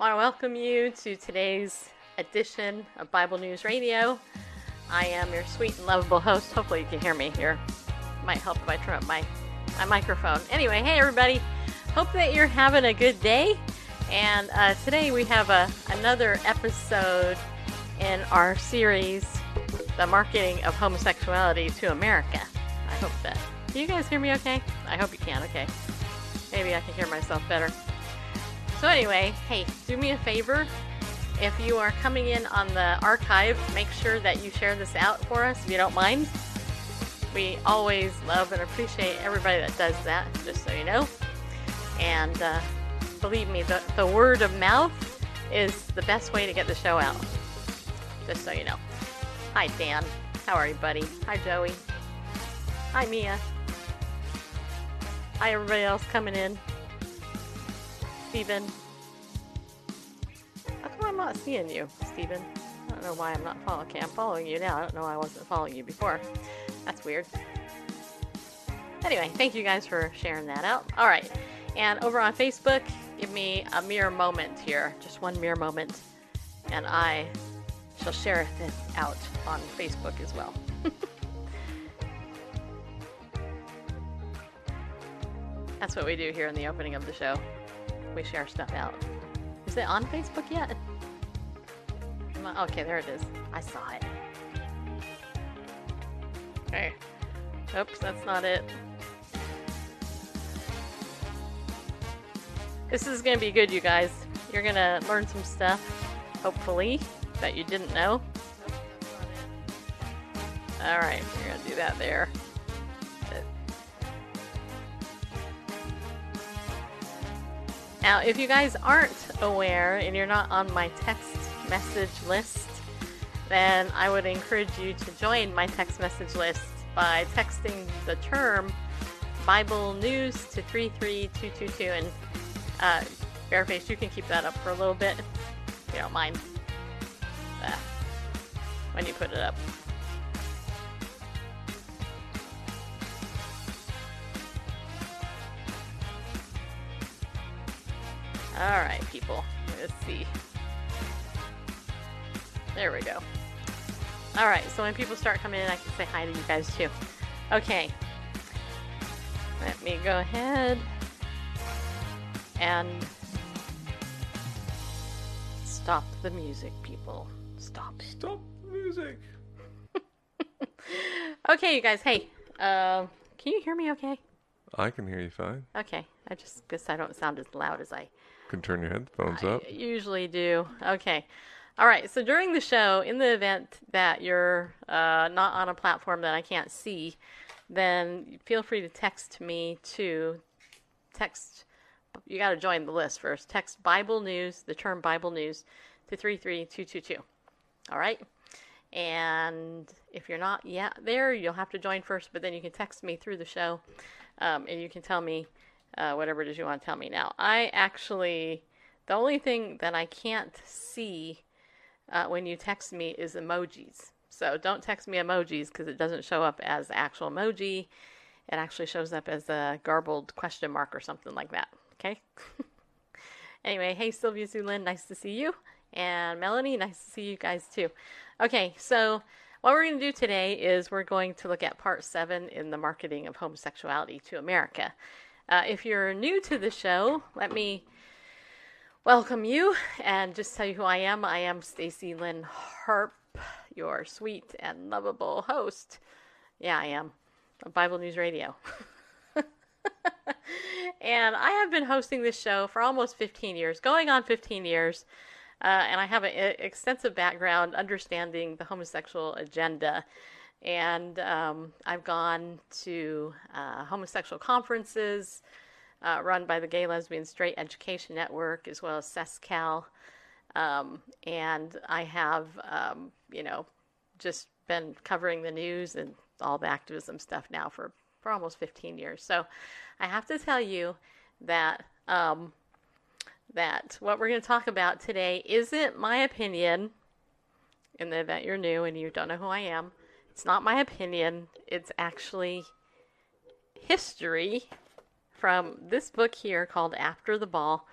I want to welcome you to today's edition of Bible News Radio. I am your sweet and lovable host. Hopefully, you can hear me here. Might help if I turn up my, my microphone. Anyway, hey, everybody. Hope that you're having a good day. And uh, today we have a, another episode in our series, The Marketing of Homosexuality to America. I hope that. Can you guys hear me okay? I hope you can, okay. Maybe I can hear myself better. So, anyway, hey, do me a favor. If you are coming in on the archive, make sure that you share this out for us if you don't mind. We always love and appreciate everybody that does that, just so you know. And uh, believe me, the, the word of mouth is the best way to get the show out. Just so you know. Hi, Dan. How are you, buddy? Hi, Joey. Hi, Mia. Hi, everybody else coming in. Steven. How come I'm not seeing you, Steven? I don't know why I'm not following. Okay, I'm following you now. I don't know why I wasn't following you before. That's weird. Anyway, thank you guys for sharing that out. All right. And over on Facebook, give me a mere moment here, just one mere moment, and I shall share this out on Facebook as well. That's what we do here in the opening of the show. We share stuff out. Is it on Facebook yet? Okay, there it is. I saw it. Okay. Oops, that's not it. This is to be good, you guys. You're to learn some stuff, hopefully, that you didn't know. Alright, we're to do that there. Now, if you guys aren't aware and you're not on my text message list, then I would encourage you to join my text message list by texting the term Bible News to 33222. And uh, Bareface, you can keep that up for a little bit if you don't mind uh, when you put it up. All right, people. Let's see. There we go. All right, so when people start coming in, I can say hi to you guys too. Okay. Let me go ahead and stop the music, people. Stop. Stop the music. okay, you guys. Hey, uh, can you hear me okay? I can hear you fine. Okay. I just guess I don't sound as loud as I Can turn your headphones up. I usually do. Okay. All right. So during the show, in the event that you're uh, not on a platform that I can't see, then feel free to text me to text. You got to join the list first. Text Bible News, the term Bible News, to 33222. All right. And if you're not yet there, you'll have to join first, but then you can text me through the show um, and you can tell me uh, whatever it is you want to tell me. Now, I actually, the only thing that I can't see uh, when you text me is emojis. So don't text me emojis because it doesn't show up as actual emoji. It actually shows up as a garbled question mark or something like that. Okay? anyway, hey, Sylvia Zulin, nice to see you. And Melanie, nice to see you guys too. Okay, so what we're going to do today is we're going to look at part seven in the marketing of homosexuality to America. Uh, if you're new to the show, let me welcome you and just tell you who I am. I am Stacy Lynn Harp, your sweet and lovable host. Yeah, I am. Of Bible News Radio. and I have been hosting this show for almost 15 years, going on 15 years. Uh, and I have an extensive background understanding the homosexual agenda. And um, I've gone to uh, homosexual conferences uh, run by the Gay Lesbian Straight Education Network, as well as SESCAL, Um, and I have, um, you know, just been covering the news and all the activism stuff now for, for almost 15 years. So I have to tell you that um, that what we're going to talk about today isn't my opinion. In the event you're new and you don't know who I am, it's not my opinion. It's actually history from this book here called After the Ball,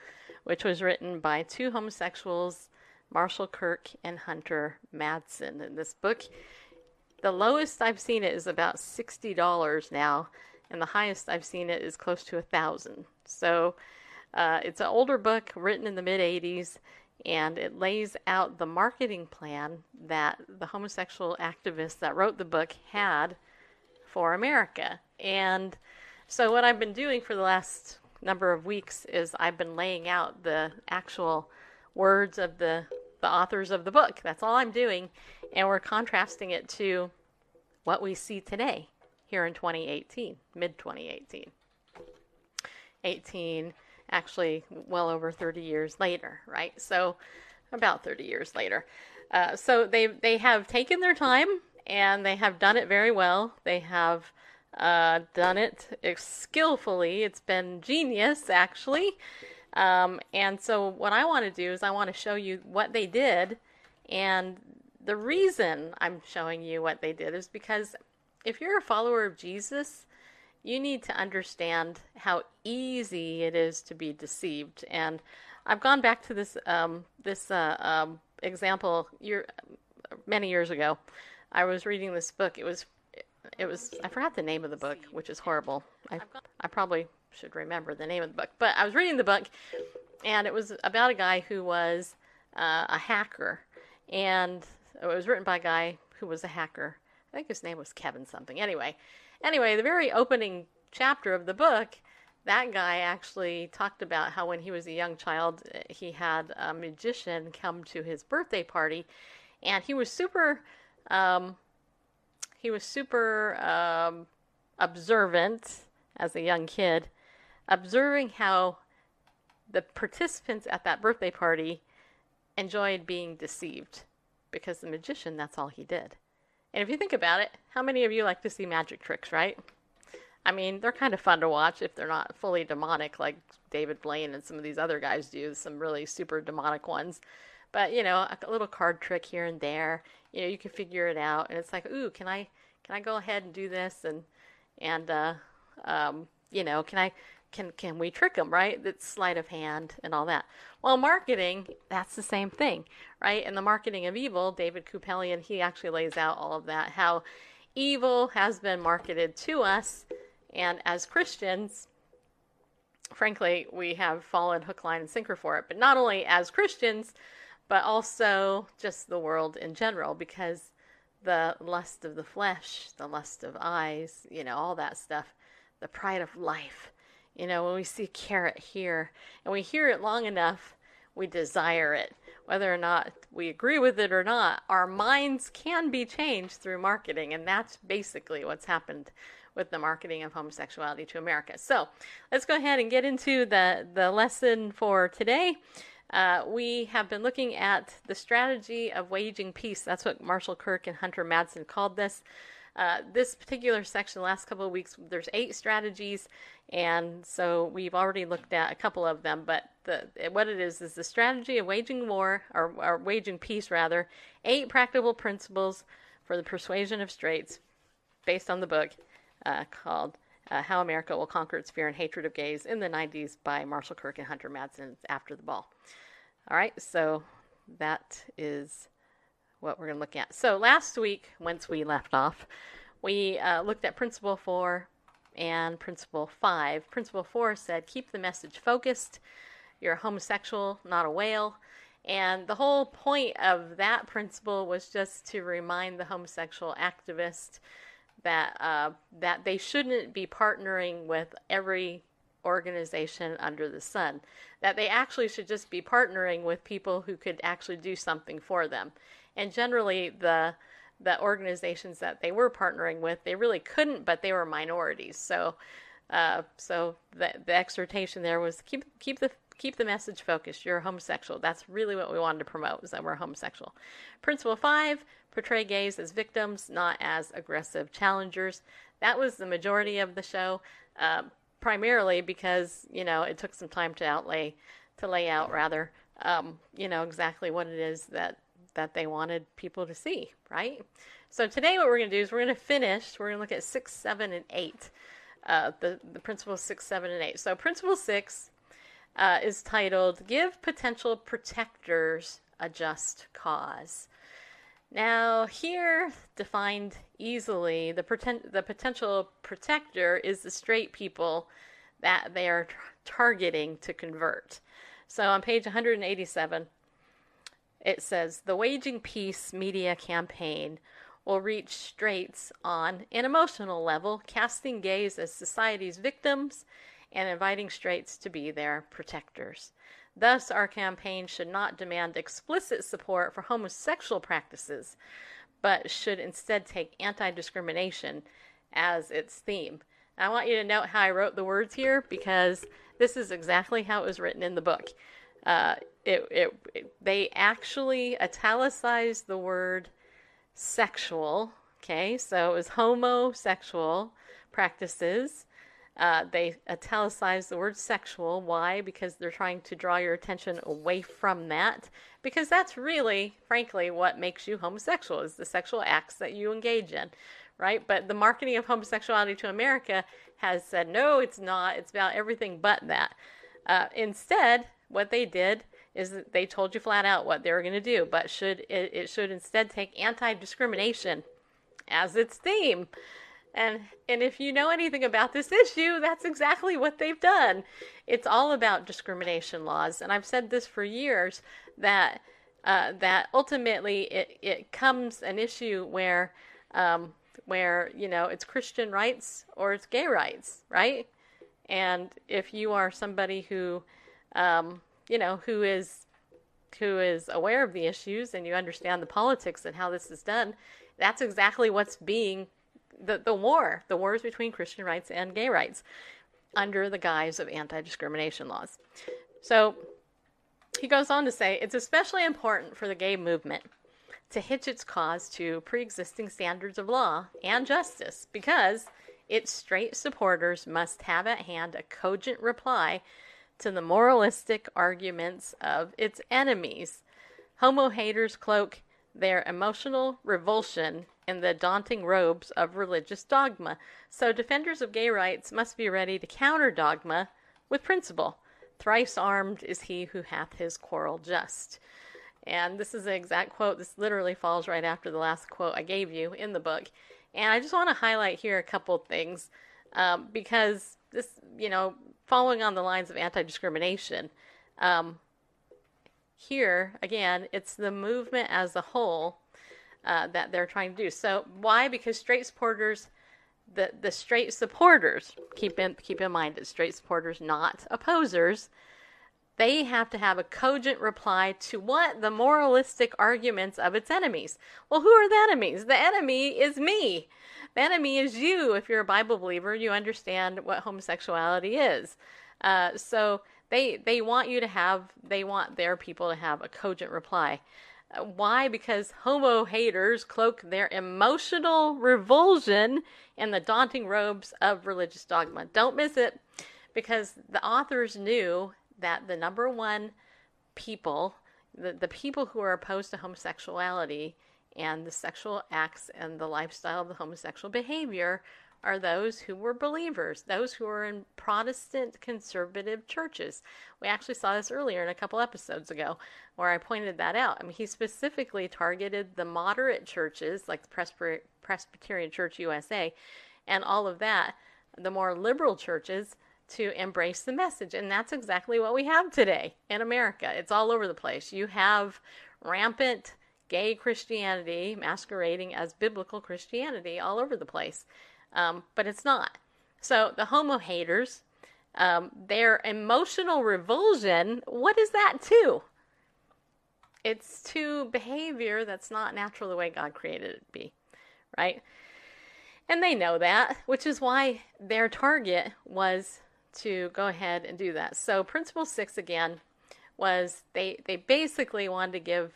which was written by two homosexuals, Marshall Kirk and Hunter Madsen. And this book, the lowest I've seen it is about $60 now, and the highest I've seen it is close to a thousand. So uh, it's an older book written in the mid 80s, and it lays out the marketing plan that the homosexual activists that wrote the book had for America. And so, what I've been doing for the last number of weeks is I've been laying out the actual words of the, the authors of the book. That's all I'm doing. And we're contrasting it to what we see today here in 2018, mid 2018. 18 actually well over 30 years later, right? So about 30 years later. Uh, so they they have taken their time and they have done it very well. They have uh, done it skillfully. It's been genius, actually. Um, and so what I want to do is I want to show you what they did, and the reason I'm showing you what they did is because if you're a follower of Jesus, you need to understand how easy it is to be deceived. And I've gone back to this um, this uh, um, example year, many years ago. I was reading this book. It was it was I forgot the name of the book, which is horrible. I I probably should remember the name of the book, but I was reading the book, and it was about a guy who was uh, a hacker, and it was written by a guy who was a hacker. I think his name was Kevin something. Anyway, Anyway, the very opening chapter of the book, that guy actually talked about how when he was a young child, he had a magician come to his birthday party, and he was super, um, he was super um, observant as a young kid, observing how the participants at that birthday party enjoyed being deceived because the magician, that's all he did. And if you think about it, how many of you like to see magic tricks, right? I mean, they're kind of fun to watch if they're not fully demonic like David Blaine and some of these other guys do, some really super demonic ones. But, you know, a little card trick here and there, you know, you can figure it out and it's like, "Ooh, can I can I go ahead and do this and and uh um, you know, can I can can we trick them right? That's sleight of hand and all that. Well marketing that's the same thing right? And the marketing of evil david kupelian he actually lays out all of that how evil has been marketed to us. And as christians frankly we have fallen hook line and sinker for it. But not only as christians but also just the world in general because the lust of the flesh the lust of eyes you know all that stuff the pride of life you know, when we see carrot here and we hear it long enough, we desire it. Whether or not we agree with it or not, our minds can be changed through marketing, and that's basically what's happened with the marketing of homosexuality to America. So let's go ahead and get into the, the lesson for today. Uh, we have been looking at the strategy of waging peace. That's what Marshall Kirk and Hunter Madsen called this. Uh, this particular section, last couple of weeks, there's eight strategies, and so we've already looked at a couple of them. But the, what it is is the strategy of waging war, or, or waging peace rather. Eight practical principles for the persuasion of straights, based on the book uh, called uh, "How America Will Conquer Its Fear and Hatred of Gays" in the '90s by Marshall Kirk and Hunter Madsen. After the ball. All right, so that is what we're going to look at. So last week, once we left off, we uh, looked at Principle 4 and Principle 5. Principle 4 said, keep the message focused. You're a homosexual, not a whale. And the whole point of that principle was just to remind the homosexual activist that uh, that they shouldn't be partnering with every organization under the sun. That they actually should just be partnering with people who could actually do something for them and generally the the organizations that they were partnering with they really couldn't but they were minorities so uh, so the, the exhortation there was keep keep the keep the message focused. You're homosexual. That's really what we wanted to promote, is that we're homosexual. Principle five, portray gays as victims, not as aggressive challengers. That was the majority of the show, uh, primarily because, you know, it took some time to outlay, to lay out rather, um, you know, exactly what it is that, that they wanted people to see, right? So today what we're going to do is we're going to finish, we're going to look at six, seven, and eight. Uh, the, the principles six, seven, and eight. So principle six uh, is titled Give Potential Protectors a Just Cause. Now, here, defined easily, the, poten- the potential protector is the straight people that they are t- targeting to convert. So on page 187, it says The Waging Peace media campaign will reach straights on an emotional level, casting gays as society's victims and inviting straights to be their protectors. Thus, our campaign should not demand explicit support for homosexual practices, but should instead take anti discrimination as its theme. I want you to note how I wrote the words here because this is exactly how it was written in the book. Uh, it, it, it, they actually italicized the word sexual. Okay, so it was homosexual practices uh, they italicize the word sexual. Why? Because they're trying to draw your attention away from that. Because that's really, frankly, what makes you homosexual is the sexual acts that you engage in, right? But the marketing of homosexuality to America has said, no, it's not. It's about everything but that. Uh, instead, what they did is that they told you flat out what they were going to do, but should it, it should instead take anti-discrimination as its theme. And and if you know anything about this issue, that's exactly what they've done. It's all about discrimination laws, and I've said this for years that uh, that ultimately it it comes an issue where um, where you know it's Christian rights or it's gay rights, right? And if you are somebody who um, you know who is who is aware of the issues and you understand the politics and how this is done, that's exactly what's being the, the war, the wars between Christian rights and gay rights, under the guise of anti discrimination laws. So he goes on to say it's especially important for the gay movement to hitch its cause to pre existing standards of law and justice because its straight supporters must have at hand a cogent reply to the moralistic arguments of its enemies. Homo haters cloak their emotional revulsion in the daunting robes of religious dogma. So defenders of gay rights must be ready to counter dogma with principle. Thrice armed is he who hath his quarrel just. And this is the exact quote. This literally falls right after the last quote I gave you in the book. And I just want to highlight here a couple things um, because this, you know, following on the lines of anti discrimination, um, here, again, it's the movement as a whole uh, that they're trying to do. So why? Because straight supporters, the the straight supporters, keep in keep in mind that straight supporters, not opposers, they have to have a cogent reply to what the moralistic arguments of its enemies. Well, who are the enemies? The enemy is me. The enemy is you. If you're a Bible believer, you understand what homosexuality is. Uh, so they they want you to have they want their people to have a cogent reply. Uh, why? Because homo haters cloak their emotional revulsion in the daunting robes of religious dogma. Don't miss it, because the authors knew that the number one people, the, the people who are opposed to homosexuality and the sexual acts and the lifestyle of the homosexual behavior, are those who were believers, those who were in Protestant conservative churches. We actually saw this earlier in a couple episodes ago where I pointed that out. I mean, he specifically targeted the moderate churches like the Presbyterian Church USA and all of that, the more liberal churches to embrace the message. And that's exactly what we have today in America. It's all over the place. You have rampant gay Christianity masquerading as biblical Christianity all over the place um, but it's not. So the homo haters, um, their emotional revulsion, what is that to? It's to behavior that's not natural the way God created it to be, right? And they know that, which is why their target was to go ahead and do that. So principle six again was they they basically wanted to give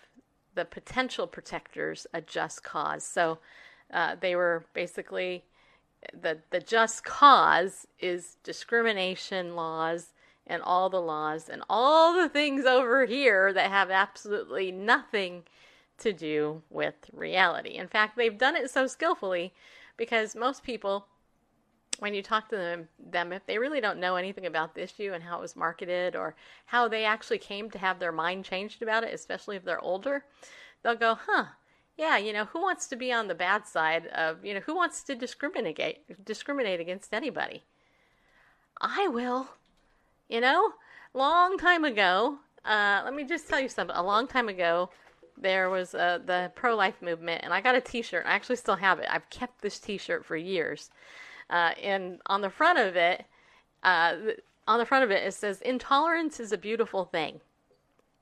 the potential protectors a just cause. So uh, they were basically the the just cause is discrimination laws and all the laws and all the things over here that have absolutely nothing to do with reality. In fact, they've done it so skillfully because most people when you talk to them, them if they really don't know anything about the issue and how it was marketed or how they actually came to have their mind changed about it, especially if they're older, they'll go, "Huh, yeah, you know, who wants to be on the bad side of, you know, who wants to discriminate discriminate against anybody? I will. You know, long time ago, uh, let me just tell you something. A long time ago, there was uh, the pro life movement, and I got a t shirt. I actually still have it. I've kept this t shirt for years. Uh, and on the front of it, uh, on the front of it, it says, Intolerance is a beautiful thing,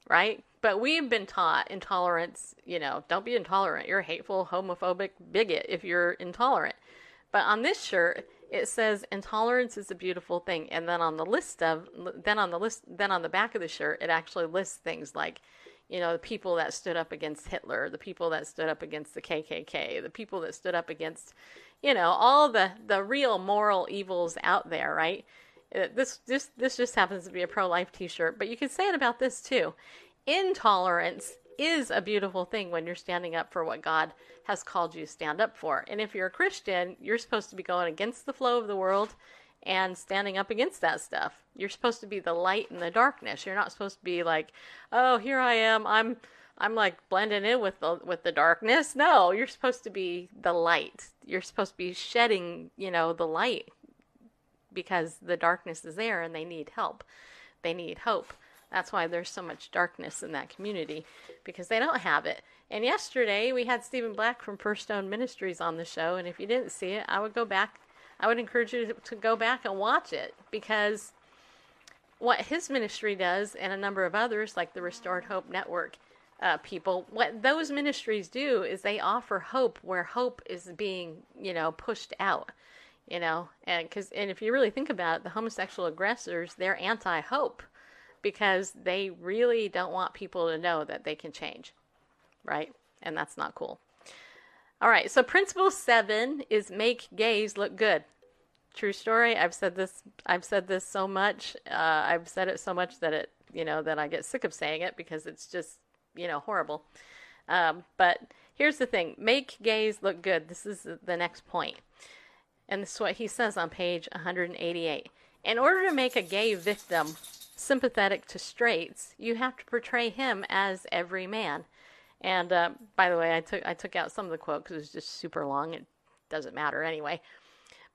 right? But we've been taught intolerance, you know, don't be intolerant. You're a hateful, homophobic bigot if you're intolerant. But on this shirt, it says intolerance is a beautiful thing. And then on the list of, then on the list, then on the back of the shirt, it actually lists things like, you know, the people that stood up against Hitler, the people that stood up against the KKK, the people that stood up against, you know, all the the real moral evils out there, right? Uh, this this this just happens to be a pro-life T-shirt, but you can say it about this too. Intolerance is a beautiful thing when you're standing up for what God has called you to stand up for. And if you're a Christian, you're supposed to be going against the flow of the world and standing up against that stuff. You're supposed to be the light in the darkness. You're not supposed to be like, "Oh, here I am. I'm I'm like blending in with the with the darkness." No, you're supposed to be the light. You're supposed to be shedding, you know, the light because the darkness is there and they need help. They need hope. That's why there's so much darkness in that community because they don't have it. And yesterday we had Stephen Black from First Stone Ministries on the show, and if you didn't see it, I would go back I would encourage you to go back and watch it because what his ministry does and a number of others, like the Restored Hope Network uh, people, what those ministries do is they offer hope where hope is being, you know, pushed out. You know, and because and if you really think about it, the homosexual aggressors they're anti-hope because they really don't want people to know that they can change, right? And that's not cool. All right, so principle seven is make gays look good. True story. I've said this. I've said this so much. Uh, I've said it so much that it, you know, that I get sick of saying it because it's just, you know, horrible. Um, but here's the thing: make gays look good. This is the next point, and this is what he says on page 188. In order to make a gay victim sympathetic to straights, you have to portray him as every man. And uh, by the way, I took I took out some of the quote because it was just super long. It doesn't matter anyway.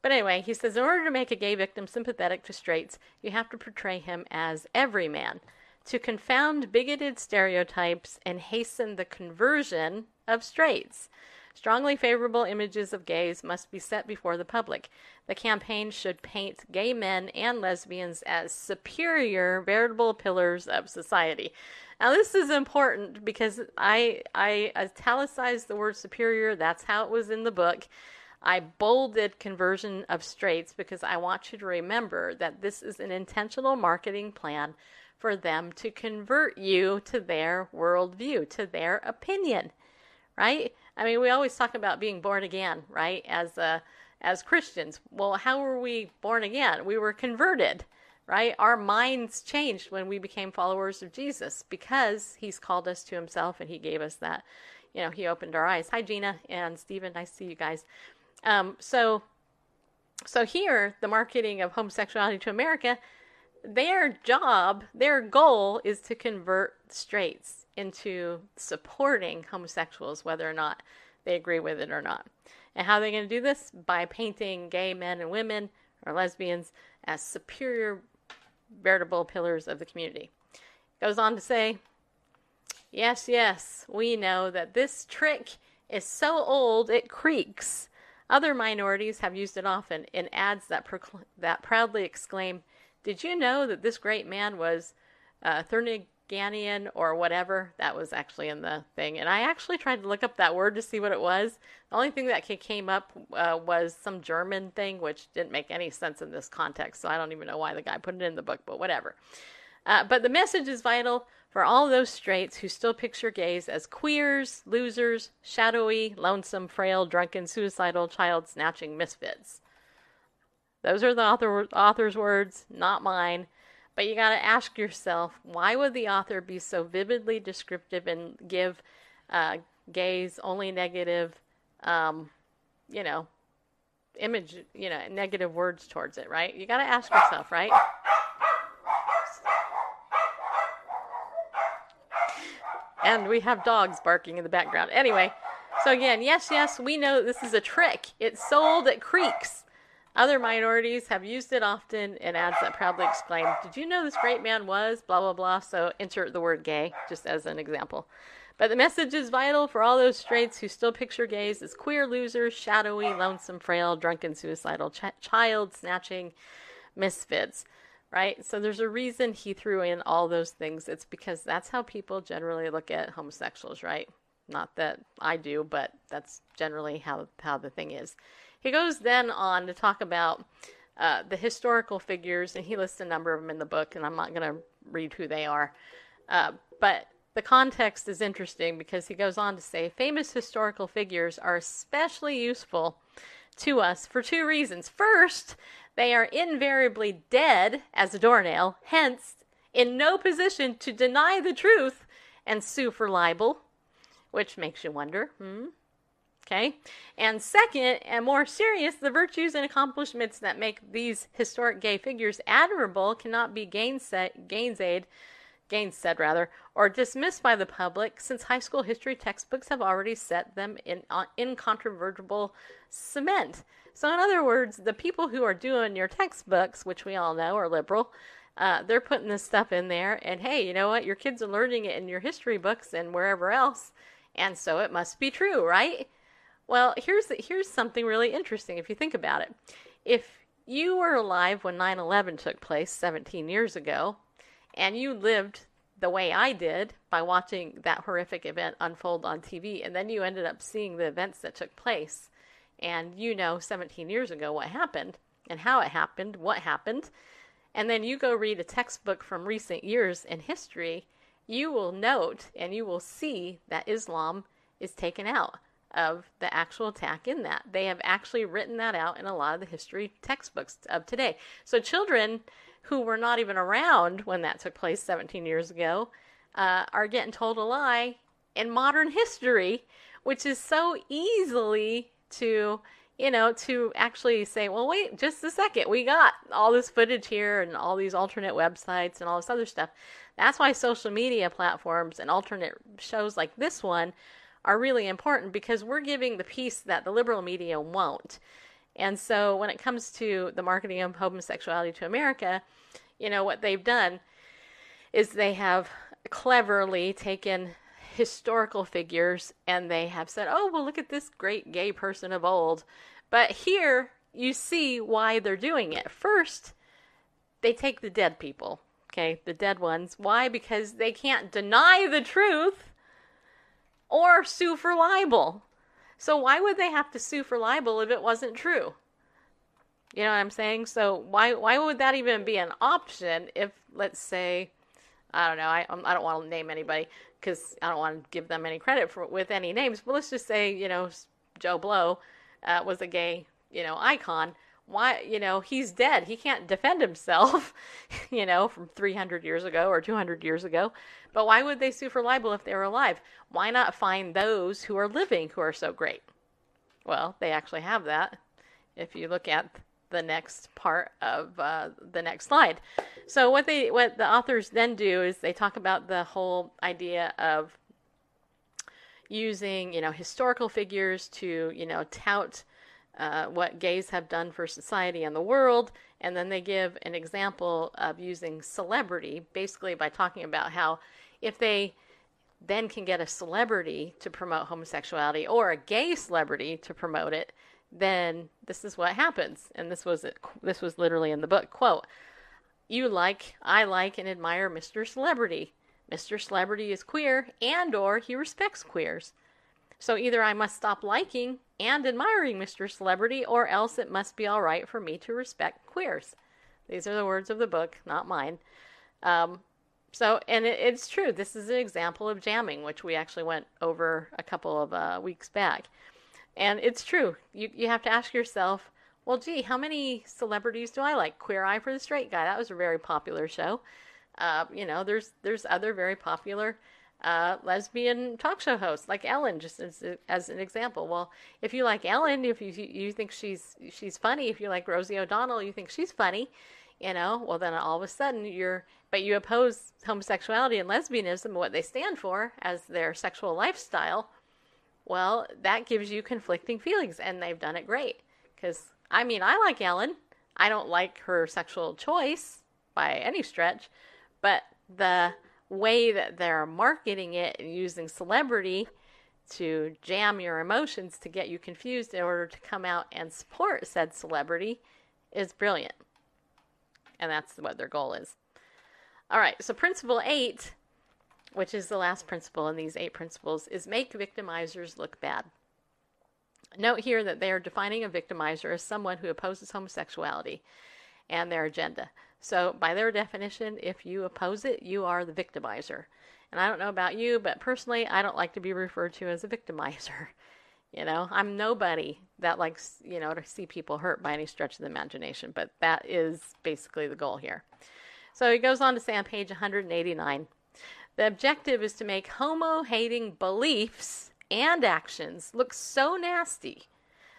But anyway, he says in order to make a gay victim sympathetic to straights, you have to portray him as every man, to confound bigoted stereotypes and hasten the conversion of straights. Strongly favorable images of gays must be set before the public. The campaign should paint gay men and lesbians as superior, veritable pillars of society. Now, this is important because I I italicized the word superior. That's how it was in the book. I bolded conversion of straights because I want you to remember that this is an intentional marketing plan for them to convert you to their worldview, to their opinion, right? I mean, we always talk about being born again, right? As uh, as Christians, well, how were we born again? We were converted right? Our minds changed when we became followers of Jesus because he's called us to himself and he gave us that, you know, he opened our eyes. Hi, Gina and Stephen. Nice to see you guys. Um, so, so here, the marketing of homosexuality to America, their job, their goal is to convert straights into supporting homosexuals, whether or not they agree with it or not. And how are they going to do this? By painting gay men and women or lesbians as superior veritable pillars of the community. Goes on to say, Yes, yes, we know that this trick is so old it creaks. Other minorities have used it often in ads that, procl- that proudly exclaim, Did you know that this great man was uh, Ganian or whatever. That was actually in the thing. And I actually tried to look up that word to see what it was. The only thing that came up uh, was some German thing, which didn't make any sense in this context. So I don't even know why the guy put it in the book, but whatever. Uh, but the message is vital for all those straights who still picture gays as queers, losers, shadowy, lonesome, frail, drunken, suicidal, child snatching misfits. Those are the author, author's words, not mine. But you got to ask yourself why would the author be so vividly descriptive and give uh, gays only negative, um, you know, image, you know, negative words towards it, right? You got to ask yourself, right? And we have dogs barking in the background. Anyway, so again, yes, yes, we know this is a trick. It's sold at creeks. Other minorities have used it often in ads that proudly exclaim, Did you know this great man was? blah, blah, blah. So insert the word gay, just as an example. But the message is vital for all those straights who still picture gays as queer losers, shadowy, lonesome, frail, drunken, suicidal, ch- child snatching misfits right? So there's a reason he threw in all those things. It's because that's how people generally look at homosexuals, right? Not that I do, but that's generally how how the thing is. He goes then on to talk about uh, the historical figures, and he lists a number of them in the book, and I'm not going to read who they are. Uh, but the context is interesting because he goes on to say famous historical figures are especially useful to us for two reasons. First, they are invariably dead as a doornail, hence, in no position to deny the truth and sue for libel, which makes you wonder, hmm? Okay. And second, and more serious, the virtues and accomplishments that make these historic gay figures admirable cannot be gainsaid, gainsaid, gainsaid rather, or dismissed by the public, since high school history textbooks have already set them in uh, incontrovertible cement. So, in other words, the people who are doing your textbooks, which we all know are liberal, uh, they're putting this stuff in there. And hey, you know what? Your kids are learning it in your history books and wherever else. And so it must be true, right? Well, here's here's something really interesting if you think about it. If you were alive when 9/11 took place 17 years ago, and you lived the way I did by watching that horrific event unfold on TV, and then you ended up seeing the events that took place, and you know 17 years ago what happened and how it happened, what happened, and then you go read a textbook from recent years in history, you will note and you will see that Islam is taken out of the actual attack in that. They have actually written that out in a lot of the history textbooks of today. So children who were not even around when that took place 17 years ago uh, are getting told a lie in modern history, which is so easily to you know to actually say well wait just a second we got all this footage here and all these alternate websites and all this other stuff that's why social media platforms and alternate shows like this one are really important because we're giving the piece that the liberal media won't and so when it comes to the marketing of homosexuality to america you know what they've done is they have cleverly taken historical figures and they have said, oh, well, look at this great gay person of old. But here you see why they're doing it. First, they take the dead people, okay, the dead ones. Why? Because they can't deny the truth or sue for libel. So why would they have to sue for libel if it wasn't true? You know what I'm saying? So why why would that even be an option if let's say I don't know, I I don't want to name anybody, because I don't want to give them any credit for with any names. But let's just say, you know, Joe Blow uh, was a gay, you know, icon. Why, you know, he's dead. He can't defend himself, you know, from 300 years ago or 200 years ago. But why would they sue for libel if they were alive? Why not find those who are living who are so great? Well, they actually have that. If you look at the next part of uh, the next slide. So what they what the authors then do is they talk about the whole idea of using you know historical figures to you know tout uh, what gays have done for society and the world, and then they give an example of using celebrity, basically by talking about how if they then can get a celebrity to promote homosexuality or a gay celebrity to promote it, then this is what happens. And this was this was literally in the book. Quote: You like, I like and admire Mr. Celebrity. Mr. Celebrity is queer and or he respects queers. So either I must stop liking and admiring Mr. Celebrity or else it must be all right for me to respect queers. These are the words of the book, not mine. Um, so, and it, it's true. This is an example of jamming, which we actually went over a couple of uh, weeks back. And it's true. You, you have to ask yourself, well, gee, how many celebrities do I like? Queer Eye for the Straight Guy. That was a very popular show. Uh, you know, there's there's other very popular uh, lesbian talk show hosts like Ellen, just as, as an example. Well, if you like Ellen, if you you think she's she's funny, if you like Rosie O'Donnell, you think she's funny, you know, well then all of a sudden you're but you oppose homosexuality and lesbianism, what they stand for as their sexual lifestyle. Well, that gives you conflicting feelings, and they've done it great. Because I mean, I like Ellen. I don't like her sexual choice by any stretch, but the way that they're marketing it and using celebrity to jam your emotions to get you confused in order to come out and support said celebrity is brilliant. And that's what their goal is. All right, so principle eight, which is the last principle in these eight principles, is make victimizers look bad. Note here that they are defining a victimizer as someone who opposes homosexuality and their agenda. So, by their definition, if you oppose it, you are the victimizer. And I don't know about you, but personally, I don't like to be referred to as a victimizer. You know, I'm nobody that likes, you know, to see people hurt by any stretch of the imagination, but that is basically the goal here. So he goes on to say on page 189 the objective is to make homo hating beliefs and actions look so nasty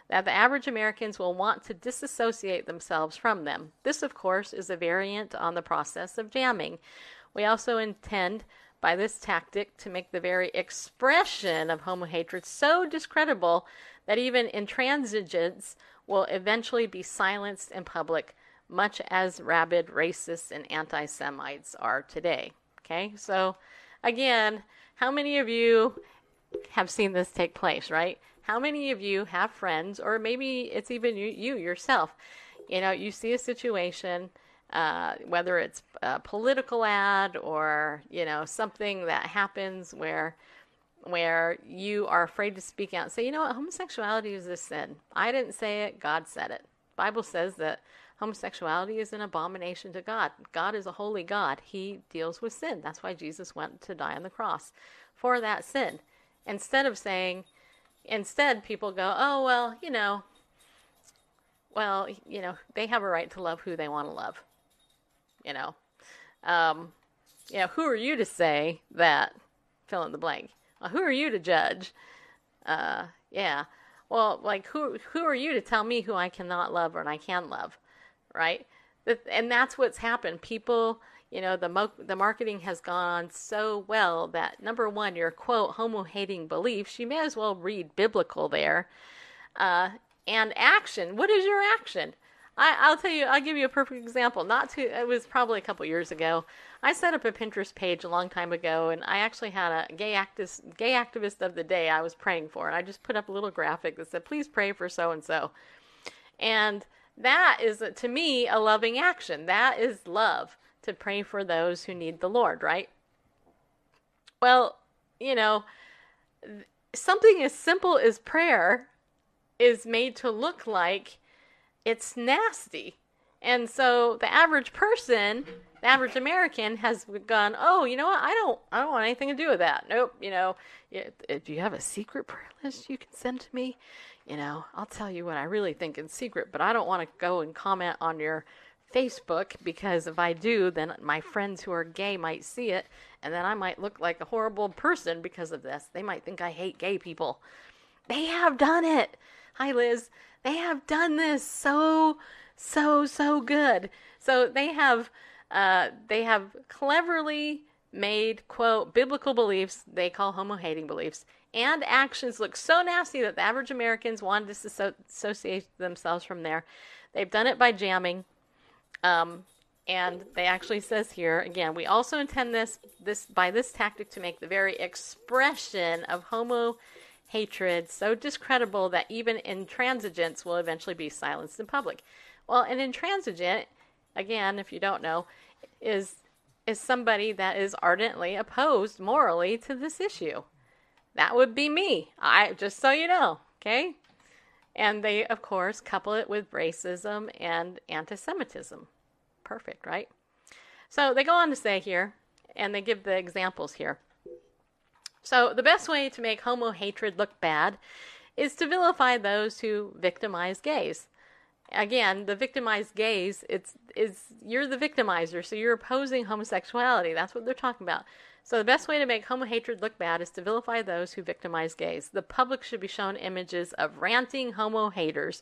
that the average Americans will want to disassociate themselves from them. This, of course, is a variant on the process of jamming. We also intend by this tactic to make the very expression of homo hatred so discreditable that even intransigents will eventually be silenced in public, much as rabid racists and anti Semites are today. Okay, so again, how many of you have seen this take place, right? How many of you have friends, or maybe it's even you, you yourself? You know, you see a situation, uh, whether it's a political ad or you know something that happens where where you are afraid to speak out say, you know what, homosexuality is a sin. I didn't say it, God said it. Bible says that homosexuality is an abomination to God. God is a holy God. He deals with sin. That's why Jesus went to die on the cross for that sin. Instead of saying, Instead, people go, oh, well, you know, well, you know, they have a right to love who they want to love. You know, um, you know, who are you to say that? Fill in the blank. Well, who are you to judge? Uh, yeah. Well, like who who are you to tell me who I cannot love or and I can love, right? And that's what's happened. People you know the mo- the marketing has gone so well that number one your quote homo hating beliefs you may as well read biblical there. Uh, and action. What is your action? I, I'll tell you I'll give you a perfect example. Not to it was probably a couple years ago. I set up a Pinterest page a long time ago and I actually had a gay activist gay activist of the day I was praying for and I just put up a little graphic that said please pray for so and so and that is to me a loving action. That is love to pray for those who need the Lord, right? Well, you know, something as simple as prayer is made to look like it's nasty. And so the average person, the average American has gone, "Oh, you know what? I don't I don't want anything to do with that." Nope, you know, if you have a secret prayer list you can send to me, you know, I'll tell you what I really think in secret, but I don't want to go and comment on your Facebook because if I do, then my friends who are gay might see it, and then I might look like a horrible person because of this. They might think I hate gay people. They have done it. Hi, Liz. They have done this so, so, so good. So they have, uh, they have cleverly made quote biblical beliefs they call homo hating beliefs and actions look so nasty that the average Americans want to disassociate themselves from there. They've done it by jamming um, and they actually says here again, we also intend this this by this tactic to make the very expression of homo hatred so discreditable that even intransigents will eventually be silenced in public. Well, an intransigent, again, if you don't know, is is somebody that is ardently opposed morally to this issue. That would be me. I just so you know, okay? And they of course couple it with racism and anti-Semitism. Perfect, right? So they go on to say here, and they give the examples here. So the best way to make homo hatred look bad is to vilify those who victimize gays. Again, the victimized gays, it's is you're the victimizer, so you're opposing homosexuality. That's what they're talking about. So the best way to make homo hatred look bad is to vilify those who victimize gays. The public should be shown images of ranting homo haters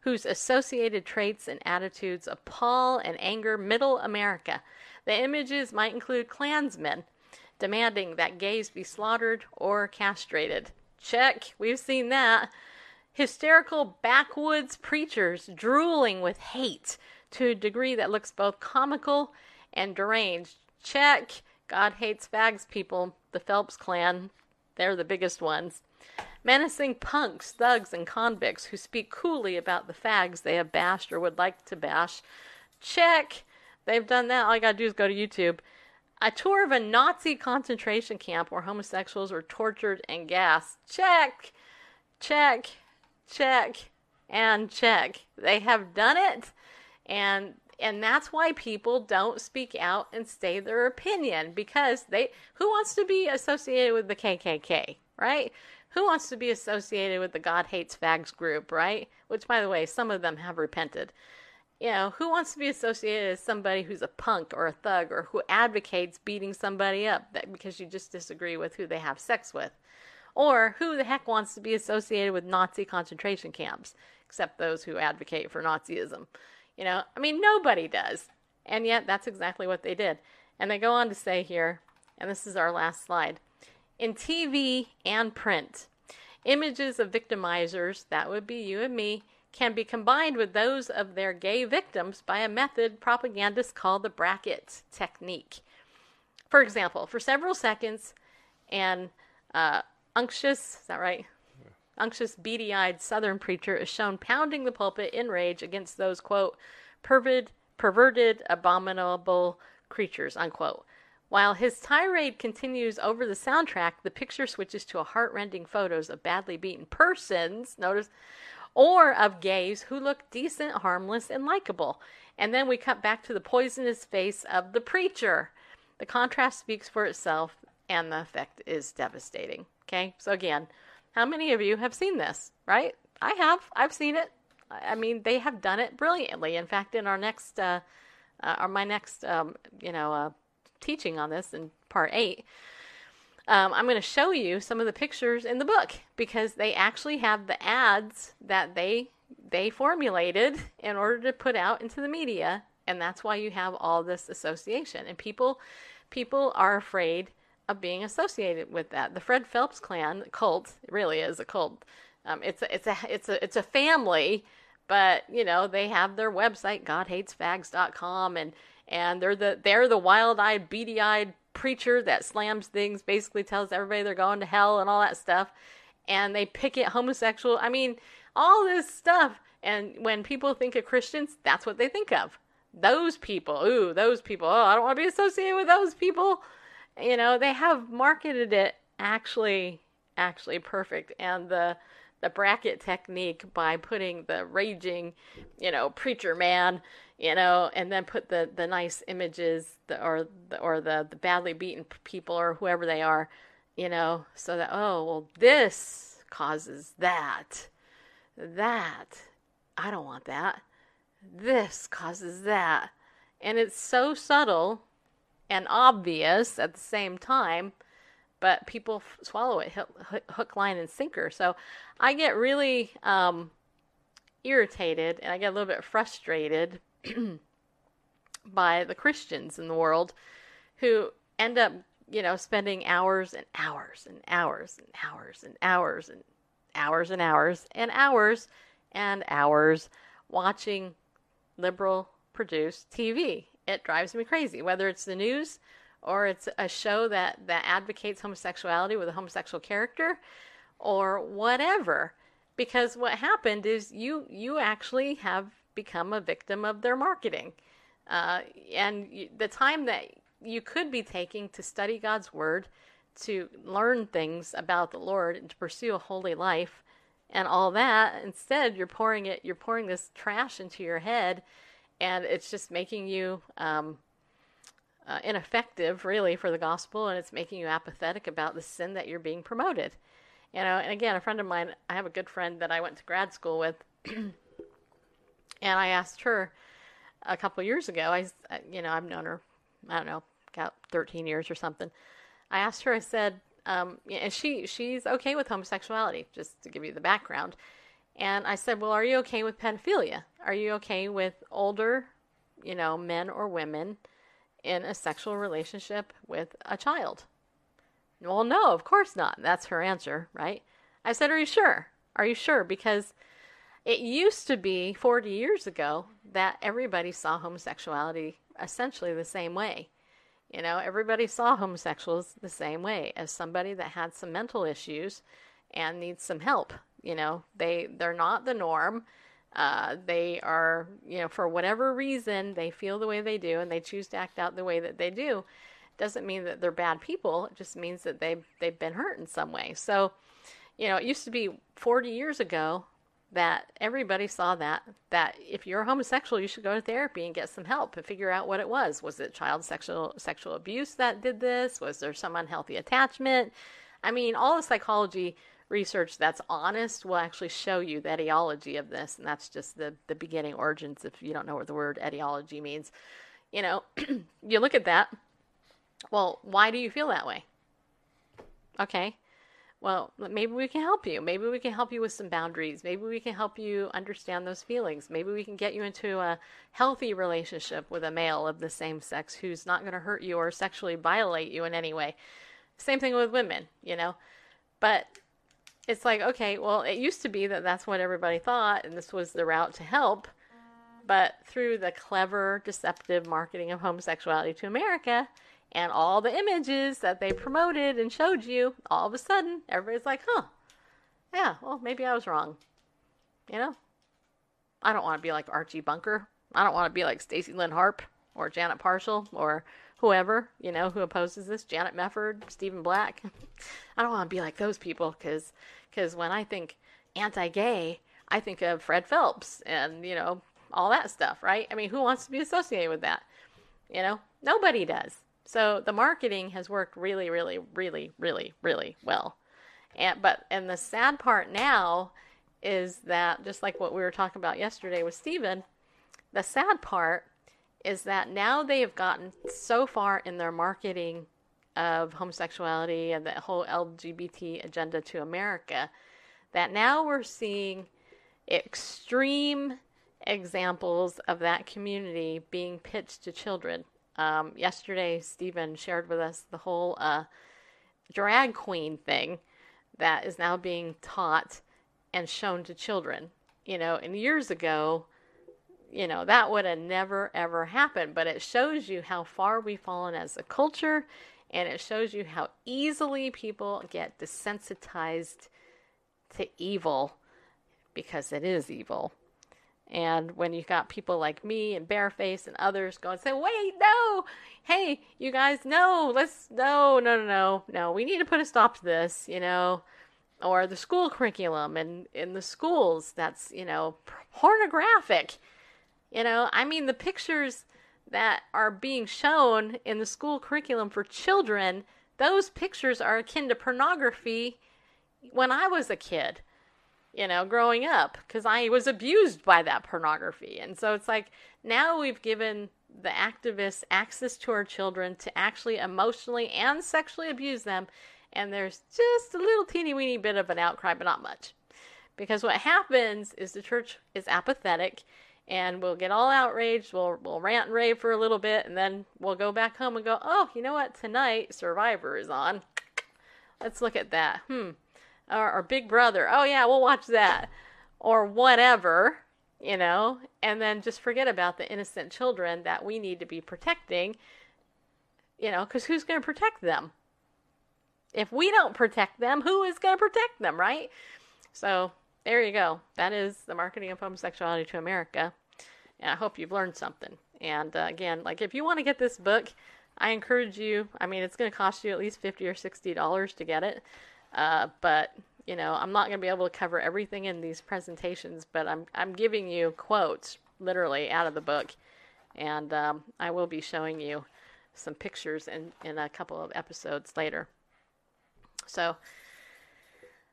whose associated traits and attitudes appall and anger middle America. The images might include Klansmen demanding that gays be slaughtered or castrated. Check, we've seen that. Hysterical backwoods preachers drooling with hate to a degree that looks both comical and deranged. Check. God hates fags people, the Phelps clan. They're the biggest ones. Menacing punks, thugs, and convicts who speak coolly about the fags they have bashed or would like to bash. Check. They've done that. All you gotta do is go to YouTube. A tour of a Nazi concentration camp where homosexuals were tortured and gassed. Check. Check. Check. And check. They have done it. And and that's why people don't speak out and say their opinion because they who wants to be associated with the KKK, right? Who wants to be associated with the God hates fags group, right? Which by the way, some of them have repented. You know, who wants to be associated as somebody who's a punk or a thug or who advocates beating somebody up because you just disagree with who they have sex with? Or who the heck wants to be associated with Nazi concentration camps, except those who advocate for Nazism? You know, I mean, nobody does. And yet, that's exactly what they did. And they go on to say here, and this is our last slide in TV and print, images of victimizers, that would be you and me, can be combined with those of their gay victims by a method propagandists call the bracket technique. For example, for several seconds, an uh, unctuous, is that right? Unctuous, beady eyed Southern preacher is shown pounding the pulpit in rage against those, quote, perverted, perverted abominable creatures, unquote. While his tirade continues over the soundtrack, the picture switches to a heartrending photos of badly beaten persons, notice, or of gays who look decent, harmless, and likable. And then we cut back to the poisonous face of the preacher. The contrast speaks for itself, and the effect is devastating. Okay, so again, how many of you have seen this, right? I have. I've seen it. I mean, they have done it brilliantly. In fact, in our next, uh, uh, or my next, um, you know, uh, teaching on this in part eight, um, I'm going to show you some of the pictures in the book because they actually have the ads that they they formulated in order to put out into the media, and that's why you have all this association. And people people are afraid of being associated with that. The Fred Phelps clan cult really is a cult. Um, it's a, it's a it's a it's a family, but you know they have their website godhatesfags.com and and they're the they're the wild-eyed, beady-eyed preacher that slams things, basically tells everybody they're going to hell and all that stuff, and they picket homosexual. I mean, all this stuff. And when people think of Christians, that's what they think of. Those people, ooh, those people. Oh, I don't want to be associated with those people you know they have marketed it actually actually perfect. And the the bracket technique by putting the raging you know preacher man you know and then put the the nice images the, or the, or the the badly beaten people or whoever they are you know so that oh well this causes that. That i don't want that. This causes that. And it's so subtle and obvious at the same time, but people f- swallow it hook, line, and sinker. So I get really um, irritated and I get a little bit frustrated by the Christians in the world who end up, you know, spending hours and hours and hours and hours and hours and hours and hours and hours and hours watching liberal produced TV it drives me crazy. Whether it's the news or it's a show that, that advocates homosexuality with a homosexual character or whatever. Because what happened is you you actually have become a victim of their marketing. Uh, and you, the time that you could be taking to study God's word, to learn things about the Lord, and to pursue a holy life, and all that. Instead, you're pouring it. You're pouring this trash into your head, and it's just making you um, uh, ineffective, really, for the gospel, and it's making you apathetic about the sin that you're being promoted. You know, and again, a friend of mine, I have a good friend that I went to grad school with, and I asked her a couple years ago. I, you know, I've known her, I don't know, about 13 years or something. I asked her. I said, um, and she she's okay with homosexuality, just to give you the background. And I said, well, are you okay with pedophilia? Are you okay with older, you know, men or women in a sexual relationship with a child? Well, no, of course not. That's her answer, right? I said, Are you sure? Are you sure? Because it used to be 40 years ago that everybody saw homosexuality essentially the same way. You know, everybody saw homosexuals the same way as somebody that had some mental issues and needs some help. You know, they they're not the norm. Uh, they are, you know, for whatever reason, they feel the way they do and they choose to act out the way that they do doesn't mean that they're bad people. It just means that they've they've been hurt in some way. So, you know, it used to be 40 years ago that everybody saw that that if you're homosexual, you should go to therapy and get some help and figure out what it was. Was it child sexual sexual abuse that did this? Was there some unhealthy attachment? I mean, all the psychology research that's honest will actually show you the etiology of this, and that's just the the beginning origins. If you don't know what the word etiology means, you know, you look at that well, why do you feel that way? Okay. Well, maybe we can help you. Maybe we can help you with some boundaries. Maybe we can help you understand those feelings. Maybe we can get you into a healthy relationship with a male of the same sex who's not going to hurt you or sexually violate you in any way. Same thing with women, you know. But it's like, okay, well, it used to be that that's what everybody thought and this was the route to help. But through the clever, deceptive marketing of homosexuality to America, and all the images that they promoted and showed you, all of a sudden, everybody's like, huh, yeah, well, maybe I was wrong. You know? I don't want to be like Archie Bunker. I don't want to be like Stacy Lynn Harp or Janet Parshall or whoever, you know, who opposes this, Janet Mefford, Stephen Black. I don't want to be like those people because cause when I think anti-gay, I think of Fred Phelps and, you know, all that stuff, right? I mean, who wants to be associated with that? You know, nobody does. So the marketing has worked really, really, really, really, really well. And but and the sad part now is that just like what we were talking about yesterday with Stephen, the sad part is that now they have gotten so far in their marketing of homosexuality and the whole LGBT agenda to America that now we're seeing extreme examples of that community being pitched to children um, yesterday, Stephen shared with us the whole uh, drag queen thing that is now being taught and shown to children. You know, and years ago, you know, that would have never ever happened. But it shows you how far we've fallen as a culture, and it shows you how easily people get desensitized to evil because it is evil. And when you've got people like me and Bareface and others going, say, wait, no, hey, you guys, no, let's, no, no, no, no, no, we need to put a stop to this, you know, or the school curriculum and in the schools that's, you know, pornographic. You know, I mean, the pictures that are being shown in the school curriculum for children, those pictures are akin to pornography when I was a kid you know, growing up because I was abused by that pornography. And so it's like now we've given the activists access to our children to actually emotionally and sexually abuse them. And there's just a little teeny weeny bit of an outcry, but not much. Because what happens is the church is apathetic and we'll get all outraged, we'll, we'll rant and rave for a little bit, and then we'll go back home and go, oh, you know what? Tonight, Survivor is on. Let's look at that. Hmm or, or Big Brother. Oh yeah, we'll watch that, or whatever, you know, and then just forget about the innocent children that we need to be protecting. You know, because who's going to protect them? If we don't protect them, who is going to protect them, right? So there you go. That is the marketing of homosexuality to America. And I hope you've learned something. And uh, again, like if you want to get this book, I encourage you. I mean, it's going to cost you at least fifty or sixty dollars to get it, uh, but you know, I'm not going to be able to cover everything in these presentations. But I'm I'm giving you quotes literally out of the book, and um, I will be showing you some pictures in in a couple of episodes later. So.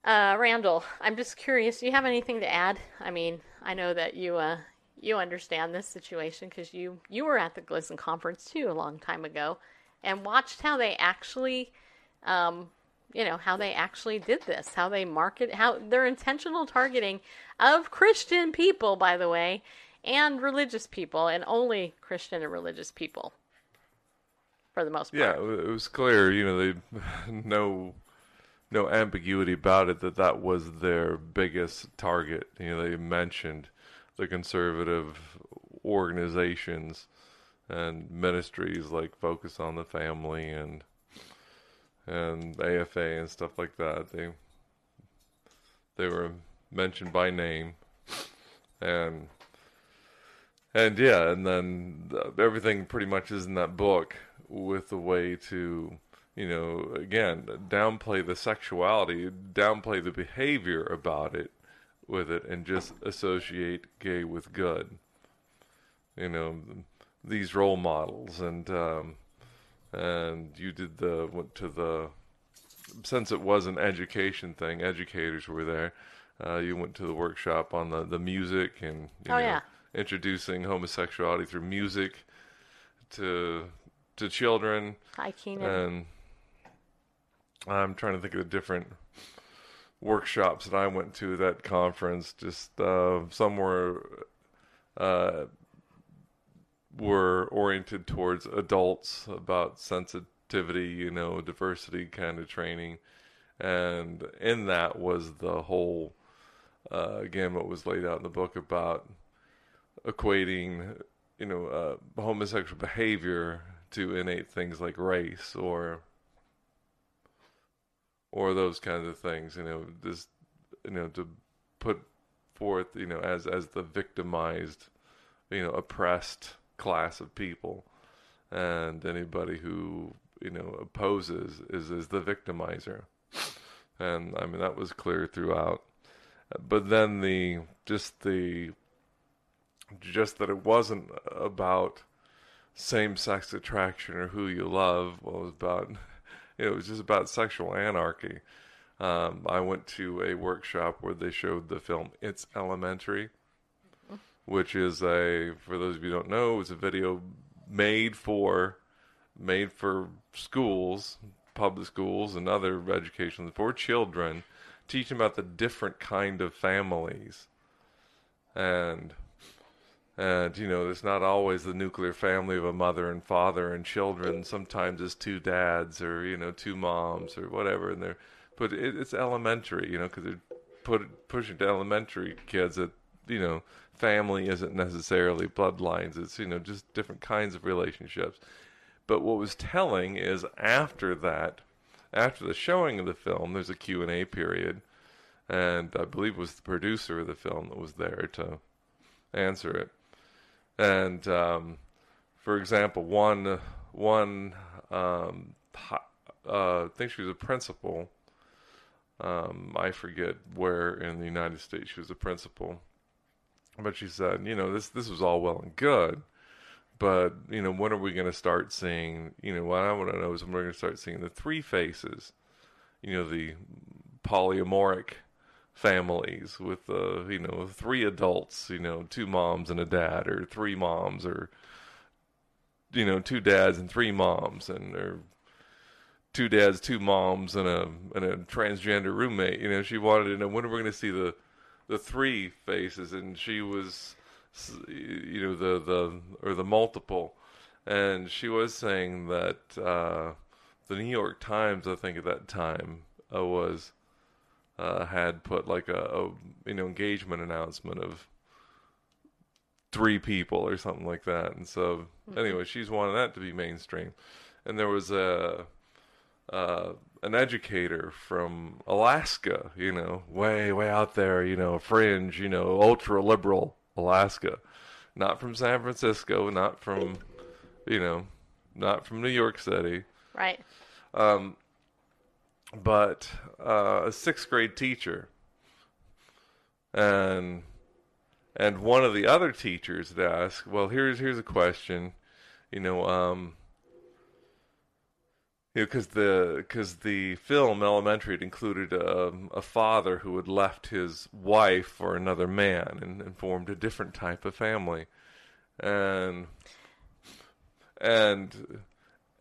Uh, Randall, I'm just curious. Do you have anything to add? I mean, I know that you uh, you understand this situation because you you were at the GLSEN conference too a long time ago, and watched how they actually, um, you know, how they actually did this, how they market, how their intentional targeting of Christian people, by the way, and religious people, and only Christian and religious people, for the most part. Yeah, it was clear. You know, they no no ambiguity about it that that was their biggest target. You know, they mentioned the conservative organizations and ministries like Focus on the Family and and AFA and stuff like that. They they were mentioned by name, and and yeah, and then everything pretty much is in that book with the way to you know again downplay the sexuality, downplay the behavior about it with it, and just associate gay with good. You know these role models and. Um, and you did the went to the since it was an education thing educators were there uh, you went to the workshop on the, the music and you Oh, know, yeah. introducing homosexuality through music to to children Hi, Keenan. and I'm trying to think of the different workshops that I went to that conference. Just uh, some were uh, were oriented towards adults about sensitivity, you know, diversity kind of training, and in that was the whole uh, again what was laid out in the book about equating, you know, uh, homosexual behavior to innate things like race or or those kinds of things. You know, this, you know, to put forth, you know, as as the victimized, you know, oppressed class of people, and anybody who you know opposes is is the victimizer, and I mean that was clear throughout. But then the just the just that it wasn't about same-sex attraction or who you love. Well, it was about it was just about sexual anarchy. Um, I went to a workshop where they showed the film It's Elementary, which is a for those of you who don't know, it's a video made for made for schools, public schools, and other education for children, teaching about the different kind of families, and and you know, it's not always the nuclear family of a mother and father and children. Sometimes it's two dads or you know two moms or whatever, and they're but it, it's elementary, you know, because they're put pushing to elementary kids that you know family isn't necessarily bloodlines. It's you know just different kinds of relationships. But what was telling is after that, after the showing of the film, there's a Q and A period, and I believe it was the producer of the film that was there to answer it. And um, for example, one one um, uh, I think she was a principal. Um, I forget where in the United States she was a principal, but she said, you know, this this was all well and good, but you know, when are we going to start seeing? You know, what I want to know is when we're going to start seeing the three faces. You know, the polyamoric families with uh, you know three adults, you know two moms and a dad, or three moms, or you know two dads and three moms, and or two dads, two moms, and a and a transgender roommate. You know she wanted to know when are we going to see the the three faces, and she was you know the the or the multiple, and she was saying that uh, the New York Times, I think at that time, uh, was uh, had put like a, a you know engagement announcement of three people or something like that. And so anyway, she's wanting that to be mainstream. And there was a uh, an educator from Alaska, you know, way way out there, you know, fringe, you know, ultra liberal Alaska, not from San Francisco, not from you know, not from New York City, Right. But uh, a sixth grade teacher, and and one of the other teachers had asked, "Well, here's here's a question, you know, um, you know, because the because the film Elementary had included a, a father who had left his wife for another man and, and formed a different type of family, and and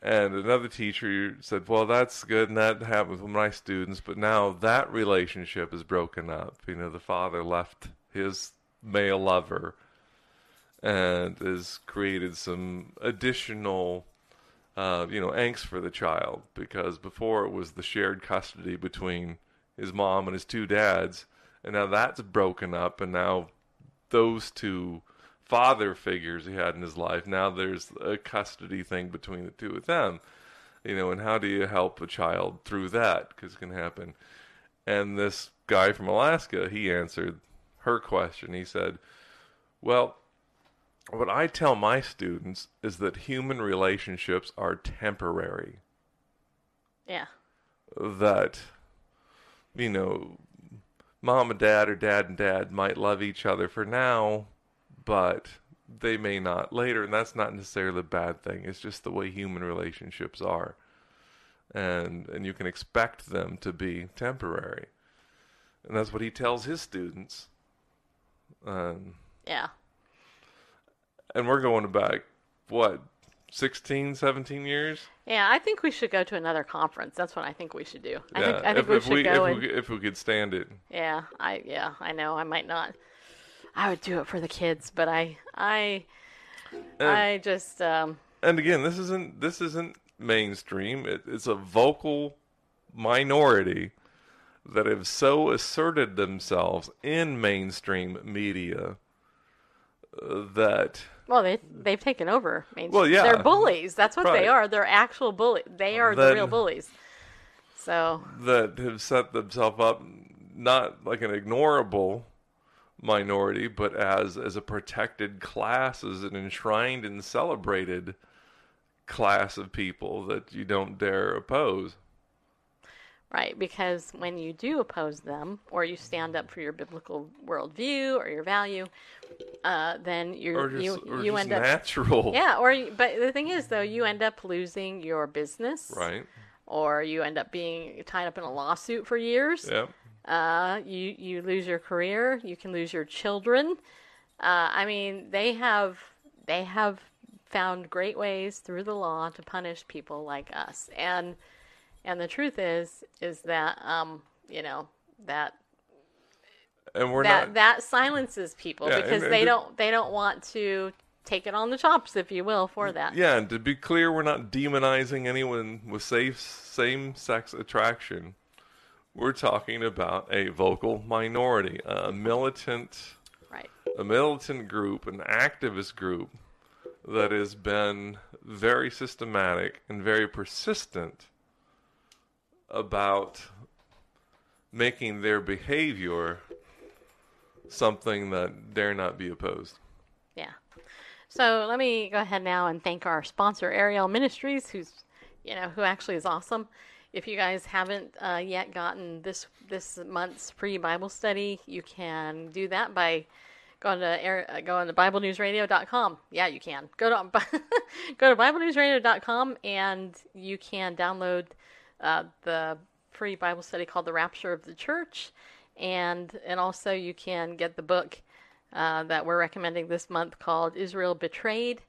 and another teacher said, "Well, that's good, and that happens with my students, but now that relationship is broken up. You know, the father left his male lover, and has created some additional, uh, you know, angst for the child because before it was the shared custody between his mom and his two dads, and now that's broken up, and now those two." Father figures he had in his life. Now there's a custody thing between the two of them, you know, and how do you help a child through that? Because it can happen. And this guy from Alaska, he answered her question. He said, Well, what I tell my students is that human relationships are temporary. Yeah. That, you know, mom and dad or dad and dad might love each other for now, but they may not later, and that's not necessarily a bad thing. It's just the way human relationships are, and and you can expect them to be temporary, and that's what he tells his students. Um, Yeah. and we're going back what 16 17 years Yeah, I think we should go to another conference. That's what I think we should do. I yeah think I think if, we if should we go if and we, if we could stand it yeah, I yeah, I know I might not. I would do it for the kids, but I I And- I just um and again this isn't this isn't mainstream it, it's a vocal minority that have so asserted themselves in mainstream media uh, that well they they've taken over. Main Well, yeah. they're bullies. That's what Right. they are. They're actual bullies. They are the real bullies. So that have set themselves up not like an ignorable minority, but as as a protected class, as an enshrined and celebrated class of people that you don't dare oppose. Right, because when you do oppose them, or you stand up for your biblical worldview or your value, uh, then you Or just, you you end up natural. yeah. Or but the thing is, though, you end up losing your business, Right. Or you end up being tied up in a lawsuit for years. Yep. Uh, you you lose your career. You can lose your children. Uh, I mean, they have they have found great ways through the law to punish people like us. And and the truth is is that um, you know that And we're that not. that silences people Yeah, because and- and they to- don't they don't want to take it on the chops, if you will, for that. yeah, and to be clear, we're not demonizing anyone with safe same-sex attraction. We're talking about a vocal minority, a militant Right. a militant group, an activist group that has been very systematic and very persistent about making their behavior something that dare not be opposed. Yeah. So let me go ahead now and thank our sponsor, Ariel Ministries, who's, you know, who actually is awesome. If you guys haven't uh, yet gotten this this month's free Bible study, you can do that by going to Ar- uh, going to BibleNewsRadio.com. Yeah, you can go to go to BibleNewsRadio.com and you can download uh, the free Bible study called The Rapture of the Church, and and also you can get the book uh, that we're recommending this month called Israel Betrayed,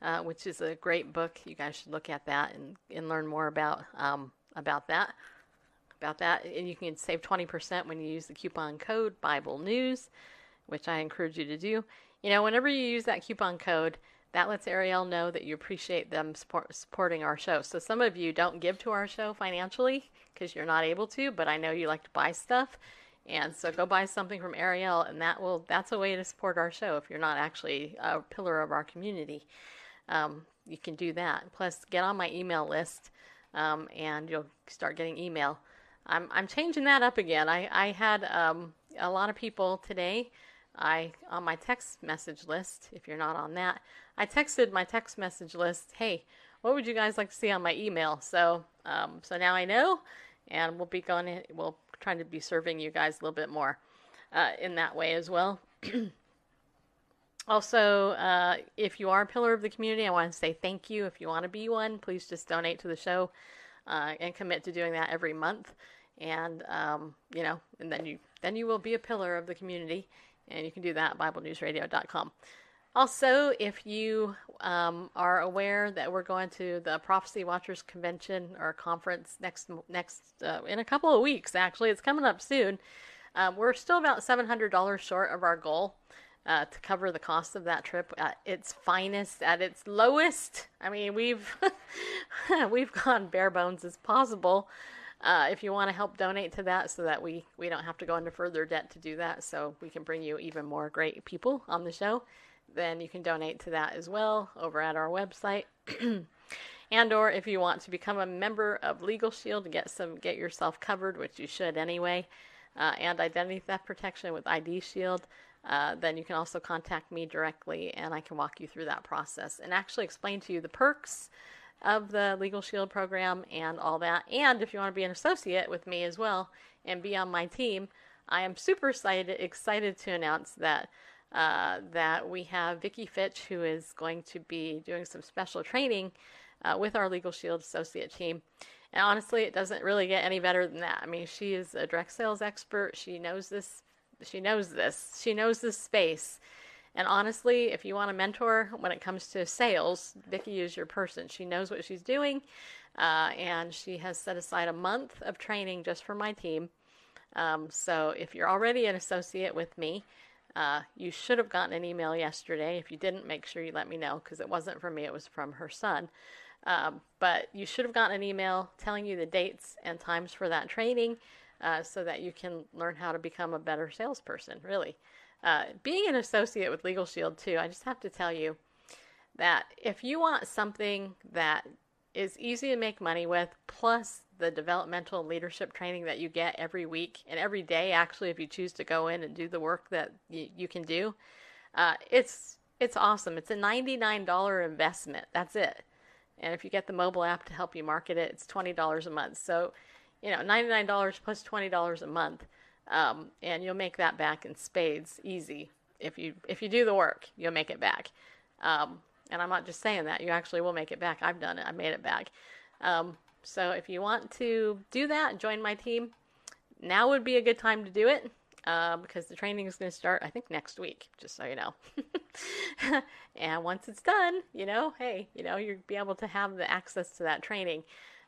uh, which is a great book. You guys should look at that and, and learn more about um, about that. About that, and you can save twenty percent when you use the coupon code Bible News, which I encourage you to do. You know, whenever you use that coupon code, that lets Ariel know that you appreciate them support, supporting our show. So some of you don't give to our show financially because you're not able to, but I know you like to buy stuff. And so go buy something from Ariel, and that will that's a way to support our show if you're not actually a pillar of our community. Um, you can do that. Plus, get on my email list, um, and you'll start getting email. I'm I'm changing that up again. I I had um, a lot of people today. I on my text message list. If you're not on that, I texted my text message list. Hey, what would you guys like to see on my email? So, um, so now I know, and we'll be going. In, we'll trying to be serving you guys a little bit more uh, in that way as well. also, uh, if you are a pillar of the community, I want to say thank you. If you want to be one, please just donate to the show uh, and commit to doing that every month. And um, you know, and then you then you will be a pillar of the community, and you can do that at BibleNewsRadio.com. Also, if you um, are aware that we're going to the Prophecy Watchers Convention or conference next next uh, in a couple of weeks, actually, it's coming up soon. Um, we're still about seven hundred dollars short of our goal uh, to cover the cost of that trip at its finest, at its lowest. I mean, we've we've gone bare bones as possible. Uh, if you want to help donate to that, so that we we don't have to go into further debt to do that, so we can bring you even more great people on the show then you can donate to that as well over at our website. and or if you want to become a member of Legal Shield to get some get yourself covered, which you should anyway, uh, and identity theft protection with ID Shield, uh, then you can also contact me directly and I can walk you through that process and actually explain to you the perks of the Legal Shield program and all that. And if you want to be an associate with me as well and be on my team, I am super excited excited to announce that uh, that we have Vicki Fitch, who is going to be doing some special training uh, with our Legal Shield associate team. And honestly, it doesn't really get any better than that. I mean, she is a direct sales expert. She knows this. She knows this. She knows this space. And honestly, if you want a mentor when it comes to sales, Vicki is your person. She knows what she's doing, uh, and she has set aside a month of training just for my team. Um, so if you're already an associate with me, uh, you should have gotten an email yesterday. If you didn't, make sure you let me know because it wasn't from me, it was from her son. Um, but you should have gotten an email telling you the dates and times for that training uh, so that you can learn how to become a better salesperson, really. Uh, being an associate with Legal Shield, too, I just have to tell you that if you want something that is easy to make money with, plus the developmental leadership training that you get every week and every day actually if you choose to go in and do the work that y- you can do uh, it's it's awesome. It's a $99 investment. That's it. And if you get the mobile app to help you market it it's $20 a month. So you know $99 plus $20 a month um, and you'll make that back in spades easy. If you if you do the work you'll make it back. Um, and i'm not just saying that. You actually will make it back. I've done it. I made it back. Um, so if you want to do that, join my team, now would be a good time to do it uh, because the training is going to start, I think, next week, just so you know. and once it's done, you know, hey, you know, you'll be able to have the access to that training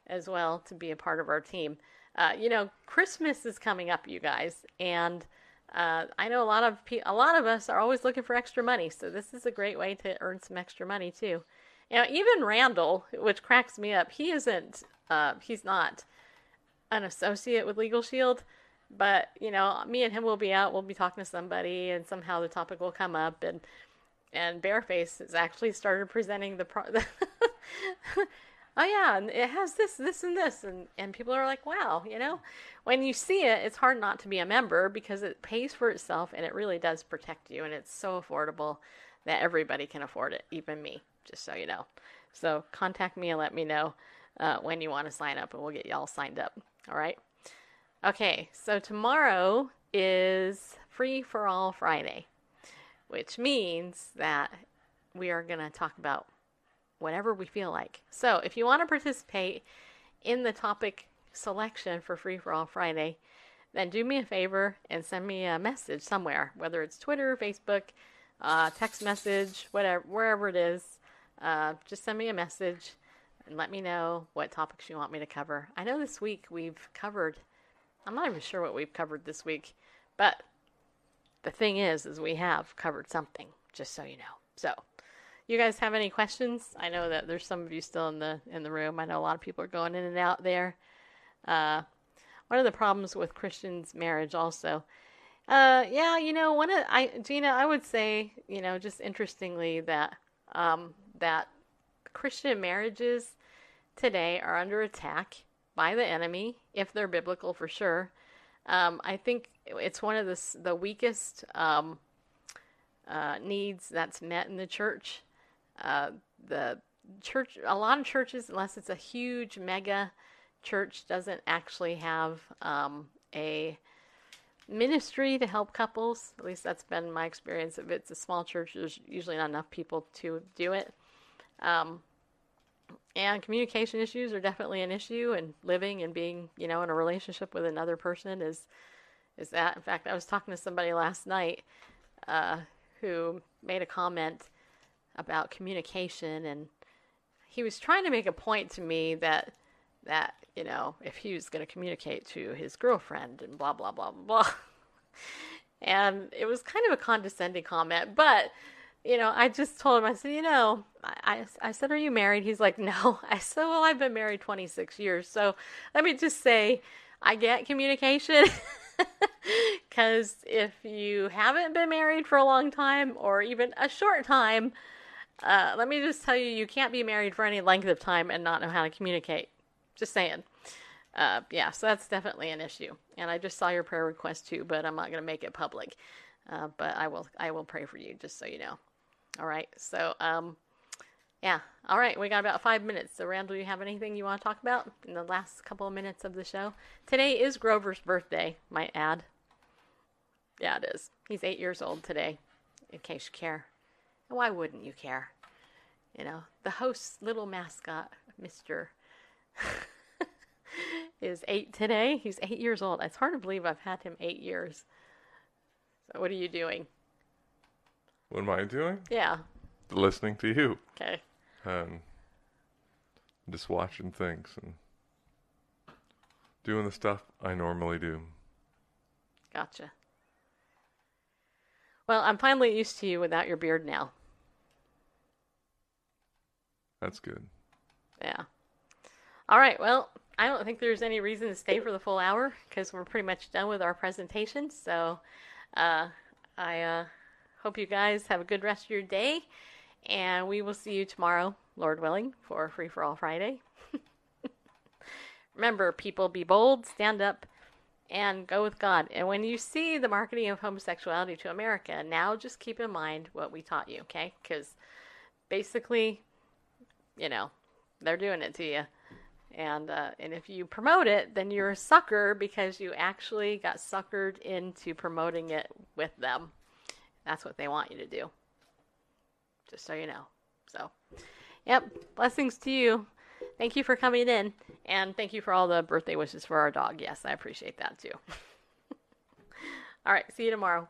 as well to be a part of our team. Uh, you know, Christmas is coming up, you guys, and uh, I know a lot of pe- a lot of us are always looking for extra money, so this is a great way to earn some extra money too. Know, even Randall, which cracks me up, he isn't uh, he's not an associate with Legal Shield, but you know, me and him will be out. We'll be talking to somebody, and somehow the topic will come up. And and Bareface has actually started presenting the. Pro- oh yeah, and it has this, this, and this, and and people are like, wow, you know, when you see it, it's hard not to be a member because it pays for itself and it really does protect you, and it's so affordable that everybody can afford it, even me. Just so you know. So contact me and let me know uh, when you want to sign up, and we'll get y'all signed up. All right. Okay, so tomorrow is Free for All Friday, which means that we are going to talk about whatever we feel like. So if you want to participate in the topic selection for Free for All Friday, then do me a favor and send me a message somewhere, whether it's Twitter, Facebook, uh, text message, whatever, wherever it is. Uh, just send me a message and let me know what topics you want me to cover. I know this week we've covered, I'm not even sure what we've covered this week, but the thing is, is we have covered something, just so you know. So, you guys have any questions? I know that there's some of you still in the in the room. I know a lot of people are going in and out there. Uh, one of the problems with Christians' marriage, also, uh, yeah, you know, one of I Gina, I would say, you know, just interestingly that um, that Christian marriages today are under attack by the enemy, if they're biblical for sure. Um, I think it's one of the, the weakest um, uh, needs that's met in the church. Uh, the church, a lot of churches, unless it's a huge mega church, doesn't actually have um, a ministry to help couples. At least that's been my experience. If it's a small church, there's usually not enough people to do it. Um, and communication issues are definitely an issue, and living and being, you know, in a relationship with another person is is that. In fact, I was talking to somebody last night uh, who made a comment about communication, and he was trying to make a point to me that that you know if he was going to communicate to his girlfriend and blah blah blah blah and it was kind of a condescending comment but you know i just told him i said you know I, I said are you married? He's like no. I said well i've been married 26 years so let me just say i get communication. Because if you haven't been married for a long time or even a short time uh, let me just tell you you can't be married for any length of time and not know how to communicate just saying. Uh, yeah, so that's definitely an issue. And I just saw your prayer request too, but I'm not going to make it public. Uh, but I will, I will pray for you, just so you know. All right. So, um, yeah. All right. We got about five minutes. So, Randall, you have anything you want to talk about in the last couple of minutes of the show? Today is Grover's birthday, might add. Yeah, it is. He's eight years old today, in case you care. Why wouldn't you care? You know, the host's little mascot, Mr. is eight today. He's eight years old. It's hard to believe I've had him eight years. So what are you doing? What am I doing? Yeah. Listening to you. Okay. Um, just watching things and doing the stuff I normally do. Gotcha. Well, I'm finally used to you without your beard now. That's good. Yeah. All right. Well, I don't think there's any reason to stay for the full hour because we're pretty much done with our presentation. So uh, I uh, hope you guys have a good rest of your day. And we will see you tomorrow, Lord willing, for Free for All Friday. Remember, people, be bold, stand up, and go with God. And when you see the marketing of homosexuality to America, now just keep in mind what we taught you, okay? Because basically, you know, they're doing it to you. And uh, and if you promote it, then you're a sucker because you actually got suckered into promoting it with them. That's what they want you to do. Just so you know. So, yep. Blessings to you. Thank you for coming in, and thank you for all the birthday wishes for our dog. Yes, I appreciate that too. all right. See you tomorrow.